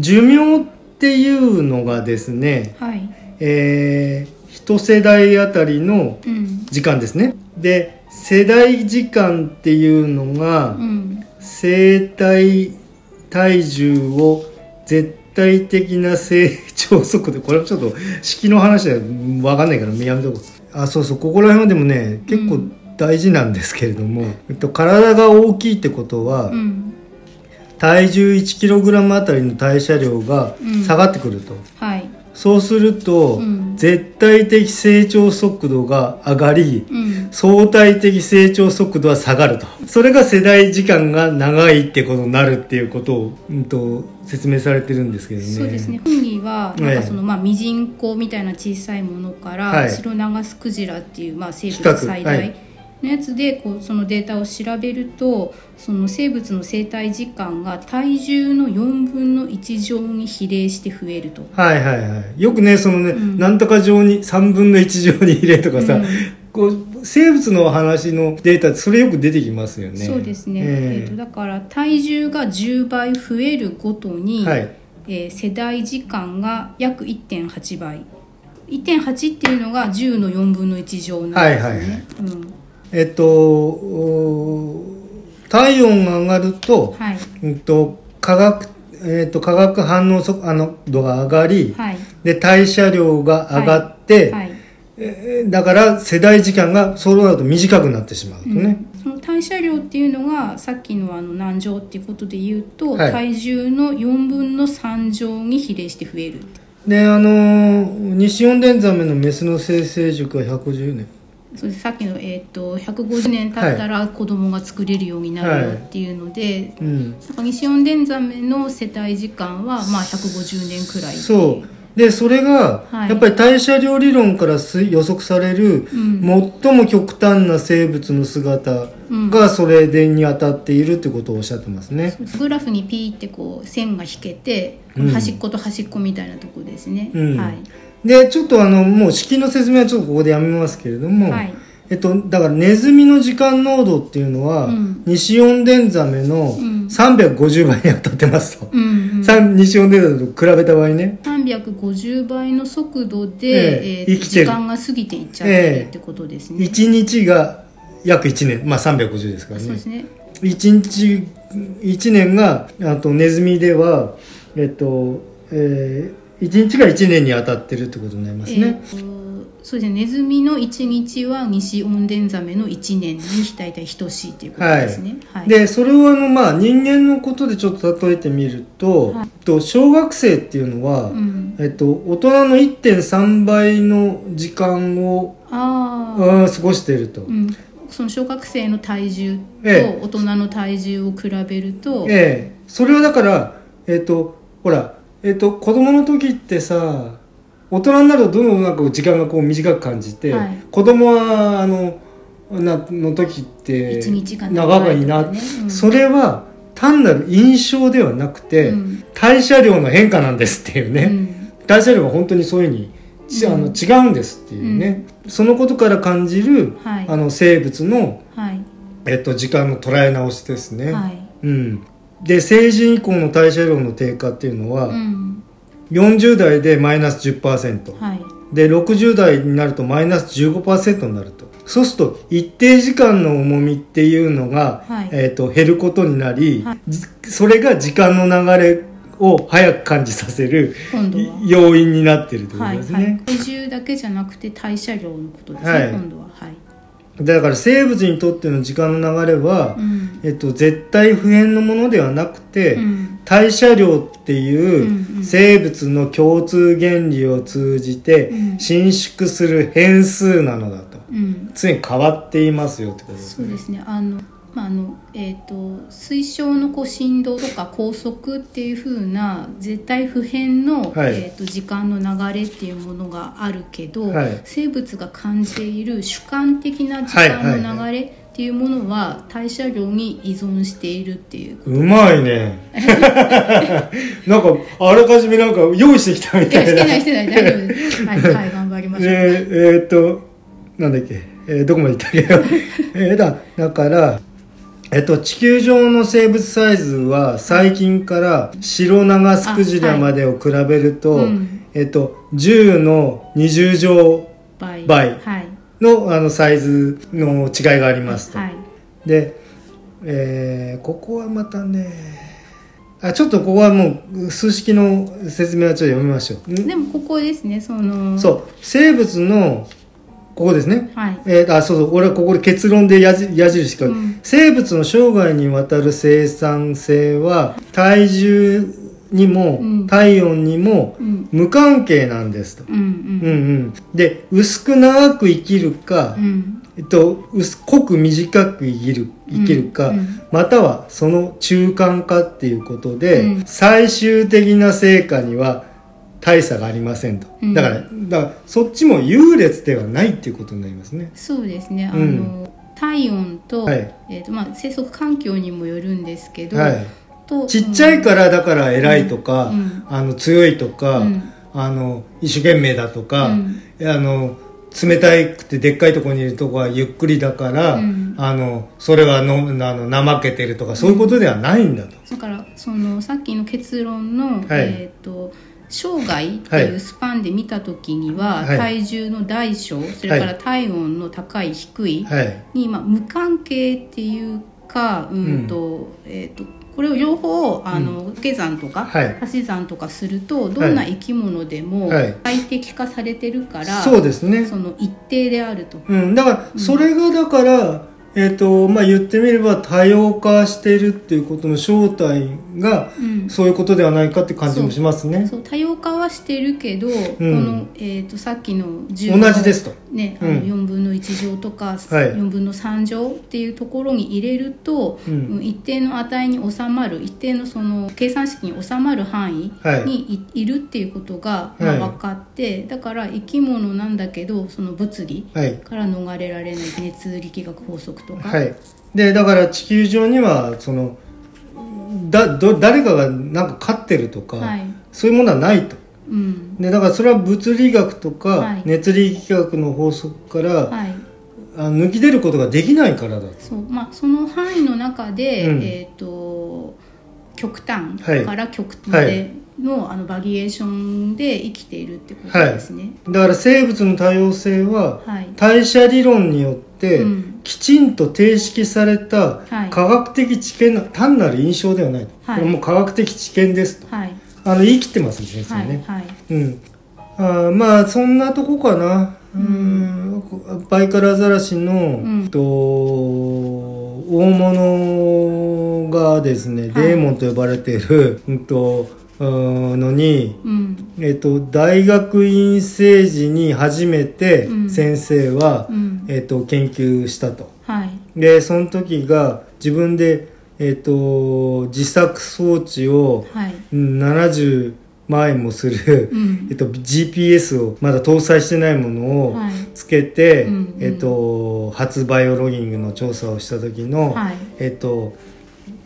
A: 寿命っていうのがですね、
B: はい。
A: えー一世代あたりの
B: うん。
A: 時間ですね。で世代時間っていうのが
B: うん。
A: 生体体重を絶対的な成長速度。これはちょっと式の話で分かんないからやめとこう。あそうそう。ここら辺はでもね結構大事なんですけれども、えっと、体が大きいってことは、
B: うん。
A: 体重 1kg あたりの代謝量が下がってくると、
B: はい。
A: そうすると、
B: うん。
A: 絶対的成長速度が上がり、
B: うん。
A: 相対的成長速度は下がると。それが世代時間が長いってことになるっていうことを、うん、と説明されてるんですけどね。
B: そうですね。本にはなん
A: ええ
B: かそのまあミジンコみたいな小さいものから、
A: はい。
B: シロナガスクジラっていうまあ生物最大
A: はい
B: のやつでこうそのデータを調べるとその生物の生態時間が体重の4分の1乗に比例して増えると。
A: はいはいはい。よくねそのね、
B: ん。
A: なんとか上に3分の1乗に入れとかさ、
B: うん。
A: こう生物の話のデータそれよく出てきますよね。
B: そうですね、
A: え
B: え。ーとだから体重が10倍増えるごとに、
A: はい。
B: えー世代時間が約1.8倍。1.8っていうのが10の4分の1乗なんですね、
A: はいはいはい。
B: うん
A: えっとお体温が上がると,、
B: はい。
A: うん、と化学えっと化学反応速あの度が上がり、
B: はい。
A: で代謝量が上がって、
B: はい。
A: えーだから世代時間がそうなると短くなってしまうとね、
B: その代謝量っていうのがさっきのあの何乗っていうことで言うと、
A: はい。
B: 体重の4分の3乗に比例して増える
A: であのー西四伝ザメのメスの生成熟は110年
B: そさっきの、えー、と150年経ったら子供が作れるようになるよっていうので、
A: うん。
B: なんか西四伝ザメの世帯時間はまあ150年くらい。
A: そう。でそれが、
B: はい。
A: やっぱり代謝量理論から推予測される、
B: うん。
A: 最も極端な生物の姿がそれでに当たっているってことをおっしゃってますね、
B: グラフにピーってこう線が引けて、
A: うん。
B: 端っこと端っこみたいなとこですね、
A: うん。
B: はい、
A: でちょっとあのもう式の説明はちょっとここでやめますけれども、
B: はい。
A: えっと、だからネズミの時間濃度っていうのは、
B: うん。
A: 西四伝ザメの
B: ん。
A: 350倍に当たってますと、
B: うんうん。
A: さん西四伝ザメと比べた場合ね。
B: 350倍の速度で、
A: ええ
B: えー
A: 生きてる。
B: 時間が過ぎていっちゃってるってことですね、
A: 1日が約1年。まあ350ですからね。
B: そうですね。
A: 1日1年があとネズミではえっと、えー、1日が1年に当たってるってことになりますね、
B: えーとそうですね。ネズミの1日は西オンデンザメの1年に大体等しいっていうことですね。はい、
A: でそれをあの、まあ、人間のことでちょっと例えてみると,、
B: はい。
A: と小学生っていうのは、
B: うん、
A: えっと、大人の1.3倍の時間を
B: あ
A: 過ごしていると、
B: うん、その小学生の体重
A: え
B: と大人の体重を比べると、
A: ええ。それはだからえっとほらえっと子供の時ってさ大人になるとどんどんなんか時間がこう短く感じて、
B: はい。
A: 子供はあのなの時って長
B: 長いと
A: いな、
B: かねうん。
A: それは単なる印象ではなくて、
B: うん。
A: 代謝量の変化なんですっていうね、
B: うん。
A: 代謝量が本当にそういうふうにちあの違うんですっていうね、そのことから感じる、
B: はい。
A: あの生物の、
B: はい。
A: えっと、時間の捉え直しですね。
B: はい。
A: うん、で成人以降の代謝量の低下っていうのは、
B: うん。
A: 40代でマイナス10%
B: はい。
A: で60代になるとマイナス15%になると。そうすると一定時間の重みっていうのが、
B: はい。
A: えー、と減ることになり、
B: はい。
A: じそれが時間の流れを早く感じさせる要因になってるということですね、
B: 体重だけじゃなくて代謝量のことですね、
A: はい。
B: 今度は。はい、
A: だから生物にとっての時間の流れは、
B: うん。
A: えっと、絶対不変のものではなくて、
B: うん。
A: 代謝量っていう生物の共通原理を通じて
B: うん。
A: 伸縮する変数なのだと。
B: うん。
A: 常に変わっていますよってことですね。
B: そうですね。あのまああのえー、と推奨のこう振動とか高速っていう風な絶対不変の、
A: はい。
B: えー、と時間の流れっていうものがあるけど、
A: はい。
B: 生物が感じている主観的な時間の流れっていうものは代謝量に依存しているっていう
A: うまいね。(laughs) なんかあらかじめなんか用意してきたみたいな。
B: してないしてない。大丈夫です。はい、はい、(laughs) 頑張りましょう、
A: でえーっとなんだっけ、えーどこまで行ったっけ。(laughs) えーだだからえっと、地球上の生物サイズは最近からシロナガスクジラまでを比べると、
B: うん。
A: えっと、10の20乗
B: 倍。
A: のあのサイズの違いがありますと。
B: はい。
A: で、えーここはまたねあちょっとここはもう数式の説明はちょっと読みましょう。ん？
B: でもここですねその。
A: そう。生物のここですね。
B: はい。
A: えーあそうそう。俺はここで結論で矢印か、
B: うん。
A: 生物の生涯にわたる生産性は体重にも、
B: うん。
A: 体温にも
B: うん。
A: 無関係なんですと。
B: うん
A: うん。うん、で薄く長く生きるか、
B: うんうん。
A: えっと、薄濃く短く生きる生きるか、
B: うんうん。
A: またはその中間かっていうことで、
B: うん。
A: 最終的な成果には大差がありませんと、
B: うん。
A: だからだからそっちも優劣ではないっていうことになりますね。
B: そうですね。あ
A: うん。
B: の、体温と,、
A: はい。
B: えーとまあ、生息環境にもよるんですけど、
A: はい、
B: と
A: ちっちゃいからだから偉いとか、
B: うん。
A: あの強いとか、
B: うん。
A: あの一生懸命だとか、
B: うん。
A: あの冷たくてでっかいところにいるとこはゆっくりだから、
B: うん。
A: あのそれはのあの怠けてるとかそういうことではないんだと。
B: だからそのさっきの結論の、
A: はい。
B: えー、と生涯っていうスパンで見た時には、
A: はい。
B: 体重の大小それから体温の高い低い
A: はい。
B: に、まあ、無関係っていうか、うんとえー、とこれを両方あの掛け算とか
A: はい。
B: 足し算とかするとどんな生き物でも
A: はい。
B: 最適化されてるから、
A: そうですね。
B: その一定であると。
A: うん、だからそれがだから、えっ、とまあ言ってみれば多様化してるっていうことの正体が
B: うん。
A: そういうことではないかって感じもしますね。
B: そう。多様化はしてるけど、この、えー、とさっきの10
A: 同じですと。
B: ね、あの
A: うん。
B: 4分の1乗とか、
A: はい。
B: 4分の3乗っていうところに入れると、
A: うん。
B: うん一定の値に収まる一定のその計算式に収まる範囲
A: はい。
B: にい,、るっていうことが、
A: はい。
B: まあ、分かってだから生き物なんだけどその物理
A: はい。
B: から逃れられない熱力学法則とか、
A: はい。で、だから地球上には、その、だ、ど、誰かがなんか飼ってるとか、
B: はい。
A: そういうものはないと。
B: うん。
A: で、だからそれは物理学とか、
B: はい。
A: 熱力学の法則から、
B: はい。
A: あ抜き出ることができないからだと。
B: そう。まあ、その範囲の中で、
A: うん。
B: えー、と極端
A: はい。
B: から極端までの,、あのバリエーションで生きているってことですね。
A: だから生物の多様性は、
B: はい。
A: 代謝理論によって、
B: うん
A: きちんと定式された
B: はい。
A: 科学的知見の単なる印象ではないと、
B: はい。
A: これもう科学的知見ですと。
B: はい。
A: あの言い切ってますね先生
B: はい
A: ね、
B: はい。
A: うん。あーまあそんなとこかな。うん。バイカラアザラシの、
B: ん。
A: と大物がですね、
B: はい。
A: デーモンと呼ばれている、うんとうんのに、
B: うん。
A: えっと、大学院生時に初めて
B: うん。
A: 先生は、
B: うん。
A: えっと、研究したと。
B: はい。
A: で、その時が自分で、えっと、自作装置を
B: はい。
A: うん70万円もする、
B: うん。(laughs)
A: えっと、GPS をまだ搭載してないものを
B: はい。
A: つけて、
B: うんうん。
A: えっと、初バイオロギングの調査をした時の、
B: はい。
A: えっと、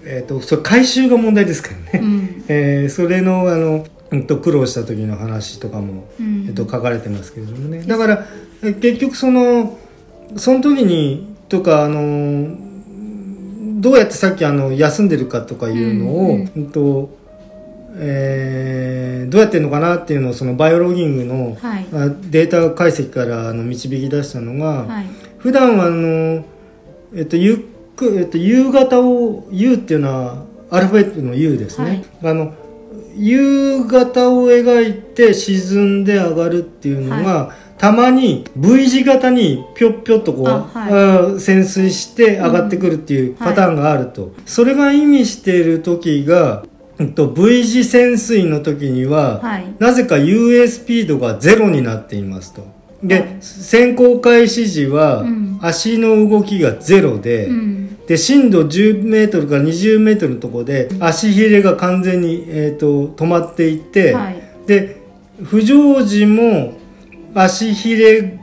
A: えっと、それ回収が問題ですからね。
B: うん
A: えーそれのあの、うんと、苦労した時の話とかも、
B: うん。
A: えっと、書かれてますけれどもね。だからえ結局そのその時にとかあのどうやってさっきあの休んでるかとかいうのを、
B: うん
A: うん。とえーどうやってるのかなっていうのをそのバイオロギングの、
B: はい。
A: あデータ解析からあの導き出したのが、
B: はい。
A: 普段はあの、えっと、ゆっく、えっと、夕方を U っていうのはアルファベットの U ですね、あの夕方を描いて沈んで上がるっていうのが、たまに V 字型にぴょっぴょっとこう、
B: あはい。
A: 潜水して上がってくるっていうパターンがあると、それが意味している時が、うんと、V 字潜水の時には、
B: はい。
A: なぜか UA スピードがゼロになっていますと。で、
B: はい。
A: 先行開始時は
B: うん。
A: 足の動きがゼロで、
B: うん
A: で深度10メートルから20メートルのところで足ひれが完全に、えー、と止まっていて、
B: はい。
A: で浮上時も足ひれ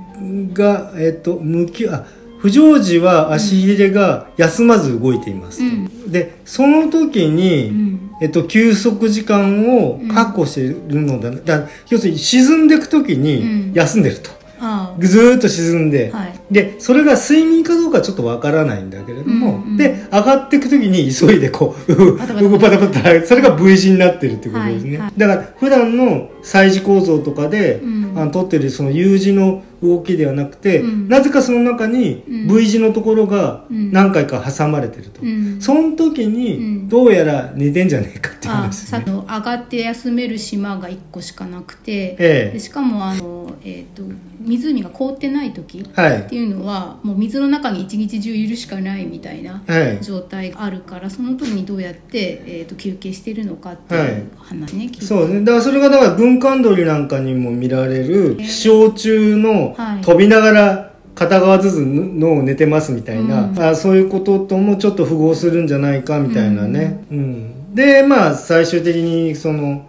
A: が、えっと向きあ浮上時は足ひれが休まず動いていますと、
B: うん。
A: でその時に、
B: うん。
A: えっと、休息時間を確保しているのだ,、だ要するに沈んでいく時
B: うん。
A: に休んでると、
B: あ
A: ずーっと沈んで、
B: あはい
A: でそれが睡眠かどうかちょっとわからないんだけれども、
B: うんうん。
A: で上がっていく時に急いでこうう
B: バタバタ。
A: うパタパタそれが V 字になってるってことですね、
B: はいはい。
A: だから普段の催事構造とかで、
B: うん。
A: あの取ってるその U 字の動きではなくて、
B: うん。
A: なぜかその中に
B: うん。
A: V 字のところが
B: うん。
A: 何回か挟まれてると、
B: うん。
A: その時
B: う
A: に
B: ん。
A: どうやら寝てんじゃねえかっていう
B: あ
A: 話ですね、
B: さの上がって休める島が1個しかなくて、
A: ええ。
B: でしかもあの、えー、と湖が凍ってない時っ
A: はい
B: ていうのはもう水の中に一日中いるしかないみたいな
A: はい。
B: 状態があるからその時にどうやって、えー、と休憩してるのかって
A: はい。
B: いう話ね、聞いて。
A: そうね。だからそれがだから軍艦鳥なんかにも見られる飛翔中の
B: はい。
A: 飛びながら片側ずつ脳を寝てますみたいな、
B: うん。
A: あそういうことともちょっと符合するんじゃないかみたいなね。うん。で、まあ最終的にその、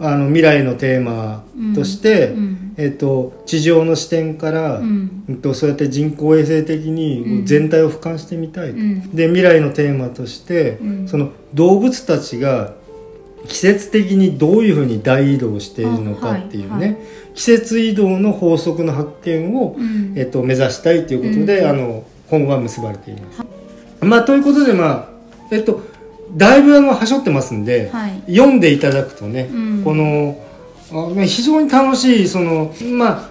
A: あの未来のテーマとして、
B: うん
A: えっと、地上の視点から、
B: うん。
A: うんとそうやって人工衛星的に全体を俯瞰してみたいと、
B: うん。
A: で未来のテーマとして、
B: うん。
A: その動物たちが季節的にどういうふうに大移動しているのかっていうね、
B: あはい。はい
A: 季節移動の法則の発見を、
B: うん。
A: えっと、目指したいということで、
B: うん。
A: あの本は結ばれています。まあ、ということでまあえっとだいぶあのはしょってますんで、
B: はい。
A: 読んでいただくとね、
B: うん。
A: このあ非常に楽しいそのまあ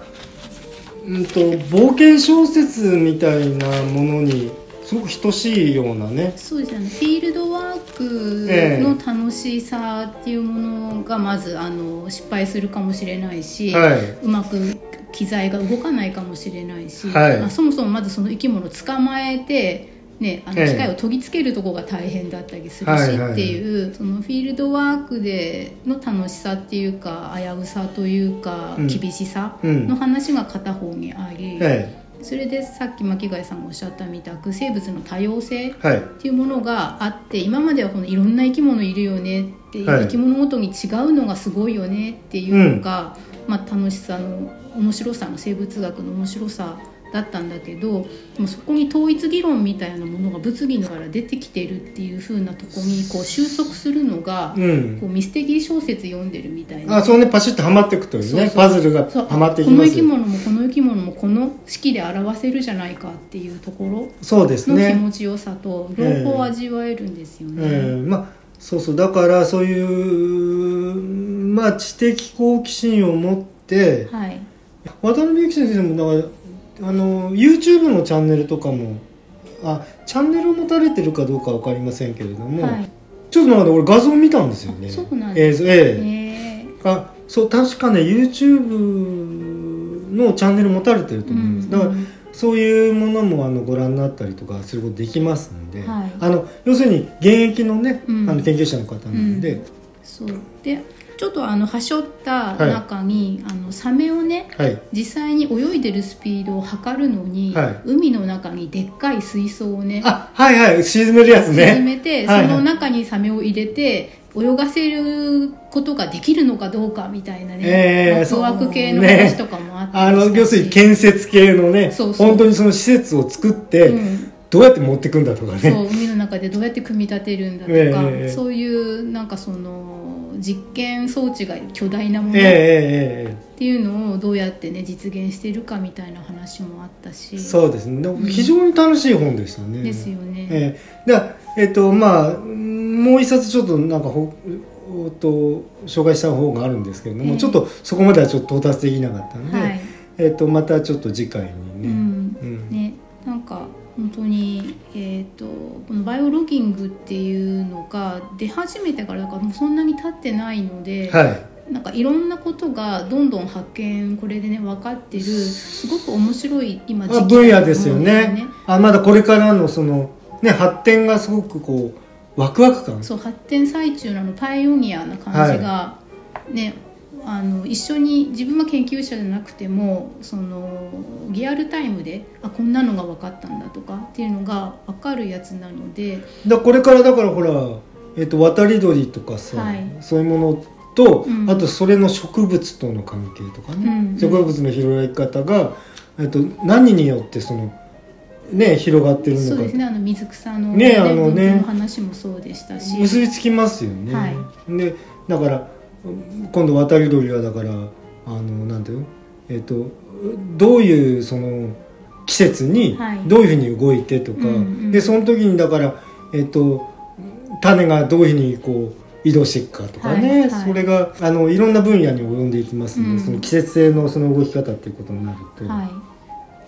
A: うんと冒険小説みたいなものにすごく等しいようなね。
B: そうですね。フィールドワークの楽しさっていうものがまずあの失敗するかもしれないし、
A: は
B: うまく機材が動かないかもしれないし、
A: はい。
B: まあ、そもそもまずその生き物を捕まえて、ね、あの
A: ええ。
B: 機械を研ぎつけるところが大変だったりするしっていう、そのフィールドワークでの楽しさっていうか危うさというか、
A: うん。
B: 厳しさ
A: うん
B: の話が片方にあり、
A: え
B: それでさっき巻貝さんがおっしゃったみたく生物の多様性っていうものがあって今まではこのいろんな生き物いるよねっていう、
A: はい。
B: 生き物ごとに違うのがすごいよねっていうのが、まあ、楽しさの面白さの生物学の面白さだったんだけどもうそこに統一議論みたいなものが物議のから出てきてるっていうふうなとこにこう収束するのが、
A: うん。
B: こうミステリー小説読んでるみたいな。
A: あそうねパシッとはまっていくというねパズルがはまっていき
B: この
A: ます。
B: 生き物もこの生き物もこの式で表せるじゃないかっていうところ
A: そうです
B: の気
A: ね
B: 持ちよさと両方味わえるんですよね。
A: ええ。まあそうそう。だからそういうまあ知的好奇心を持って
B: はい。
A: 渡辺由紀先生もだからあの YouTube のチャンネルとかもあチャンネルを持たれてるかどうかわかりませんけれども、
B: はい。
A: ちょっとなんか俺画像見たんですよね。
B: あそうなんで
A: 映像ええ。
B: え
A: あそう確かね YouTube のチャンネル持たれてると
B: ー
A: 思います、
B: うん
A: だからそういうものもあのご覧になったりとかすることできますんで、
B: はい。
A: あの要するに現役のね、
B: うん。
A: あの研究者の方なんで、
B: そう。でちょっとあのはしょった中に、あのサメをね
A: はい。
B: 実際に泳いでるスピードを測るのに、
A: はい。
B: 海の中にでっかい水槽をね
A: あはいはい沈めるやつ
B: 沈
A: ね
B: めて、
A: はい。はい
B: その中にサメを入れて泳がせることができるのかどうかみたいなね、
A: えー
B: ワク系の話とかもあった
A: あ
B: りしたし
A: の要するに建設系のね
B: そうそう。
A: 本当にその施設を作って、
B: うん。
A: どうやって持ってくんだとか
B: そ
A: ね
B: う海の中でどうやって組み立てるんだとか、
A: ええ
B: そういうなんかその実験装置が巨大なものっていうのをどうやってね実現してるかみたいな話もあったし。
A: ええそうですね。でも非常に楽しい本でしたね、
B: ですよね、
A: ええ。でえっ、とまあもう一冊ちょっとなんかほおと紹介した方があるんですけれども、
B: ええ。
A: ちょっとそこまではちょっと到達できなかったんで、
B: はい、
A: えっ、とまたちょっと次回にね、
B: うん。
A: うん。
B: ねなんか本当に、えー、とこのバイオロギングっていうのが出始めてからだからもうそんなに経ってないので、
A: はい。
B: なんかいろんなことがどんどん発見これでね分かってるすごく面白い今
A: あ
B: 時期
A: 分野ですよね。あまだこれからのそのね発展がすごくこうワクワク感。
B: そう発展最中のあのパイオニアな感じが、ねあの一緒に自分は研究者じゃなくてもそのリアルタイムであこんなのが分かったんだとかっていうのが分かるやつなので
A: だこれからだからほら、えっと渡り鳥とかさ、
B: はい。
A: そういうものと、
B: うん。
A: あとそれの植物との関係とかね、
B: うん。
A: 植物の広がり方が、えっと、何によってそのね広がってるのか。
B: そうですね。あの水草の,、
A: ねあのね。
B: の話もそうでしたし。
A: 結びつきますよね、
B: はい。
A: でだから今度渡り鳥はだからあのなんていうの？えっ、とどういうその季節に
B: はい。
A: どういうふうに動いてとか、
B: うんうん。
A: でその時にだからえっ、と種がどういうふうにこう移動していくかとかね、
B: はいはい。
A: それがあのいろんな分野に及んでいきますので、
B: うん。
A: その季節性のその動き方っていうことになると、
B: は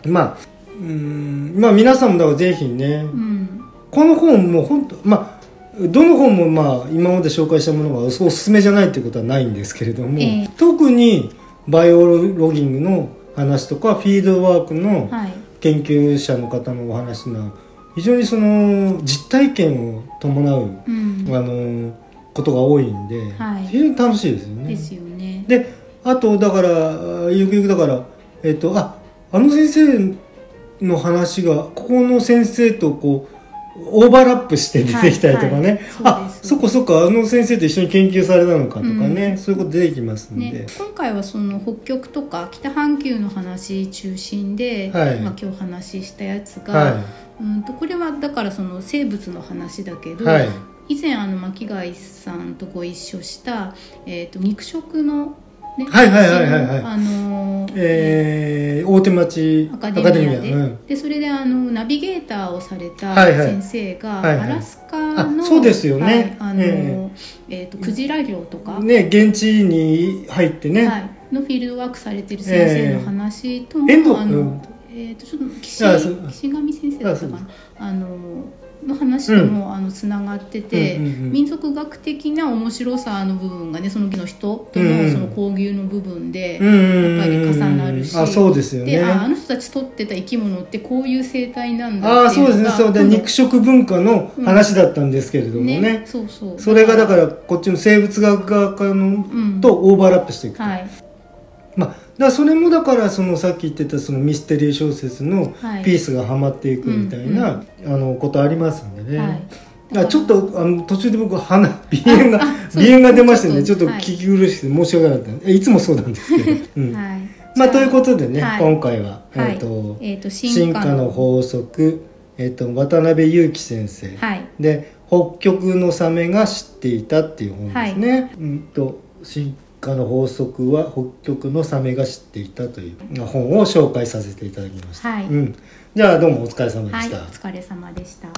B: い。
A: まあうんまあ皆さんもだからぜひね、
B: うん。
A: この本も本当まあどの本もまあ今まで紹介したものがおすすめじゃないっていうことはないんですけれども、
B: ええ。
A: 特にバイオロギングの話とかフィールドワークの
B: はい。
A: 研究者の方のお話の非常にその実体験を伴う、
B: うん。
A: あのことが多いんで、
B: はい。
A: 非常に楽しいですよね。
B: ですよね。
A: であとだからゆくゆくだからえっ、とああの先生の話がここの先生とこうオーバーラップして出てきたりとかね、
B: はいはい。
A: あ
B: そうです。
A: そっかそっか。あの先生と一緒に研究されたのかとかね、
B: うん。
A: そういうこと出てきますんで、
B: ね、今回はその北極とか北半球の話中心で、
A: はい。
B: まあ、今日話したやつが、
A: は
B: うんとこれはだからその生物の話だけど、
A: いはい。
B: 以前あの巻貝さんとご一緒した、えー、と肉食の、ね
A: はいはいはいはいはい。
B: あのー
A: えー、大手町
B: アカデミアで。
A: うん、
B: でそれであのナビゲーターをされた先生が、
A: はいはい。
B: アラスカの、
A: あそうですよね。
B: はいあの
A: え
B: え。ーとクジラ漁とか、
A: ね現地に入ってね、
B: はい、のフィールドワークされてる先生の話とも、
A: 遠藤
B: あの
A: うん
B: ー、とちょっと岸岸上先生だったかな。
A: あ
B: のの話とも、あのつながってて、民族学的な面白さの部分がねそのの人とのその交流の部分で、やっぱり重なるし。
A: あそうですよね。
B: でああの人たち取ってた生き物ってこういう生態なんだ
A: ああ
B: っていうのが
A: そうですね。そう。で肉食文化の話だったんですけれどもね,、
B: ねそうそう。
A: それがだからこっちの生物学側の
B: うん。
A: とオーバーラップしていくと、
B: はい。
A: まあ、だそれもだからそのさっき言ってたそのミステリー小説の
B: はい。
A: ピースがはまっていくみたいな、あのことありますんでね、
B: はい。
A: だから。ちょっとあの途中で僕鼻 (laughs) 鼻炎が鼻炎が出ましてね。ちょっと聞き苦しくて申し訳なかった、えいつもそうなんですけど、うん。
B: はい。
A: まあということでね、
B: はい。
A: 今回は、
B: はい。
A: えっ、と
B: えーと
A: 進化の。法則、えっと渡辺裕樹先生、
B: はい。
A: で北極のサメが知っていたっていう本ですね。うんと進化の法則は北極のサメが知っていたという本を紹介させていただきました。
B: はい
A: うん、じゃあどうもお疲れ様で
B: はいお
A: した。
B: 疲れ様でした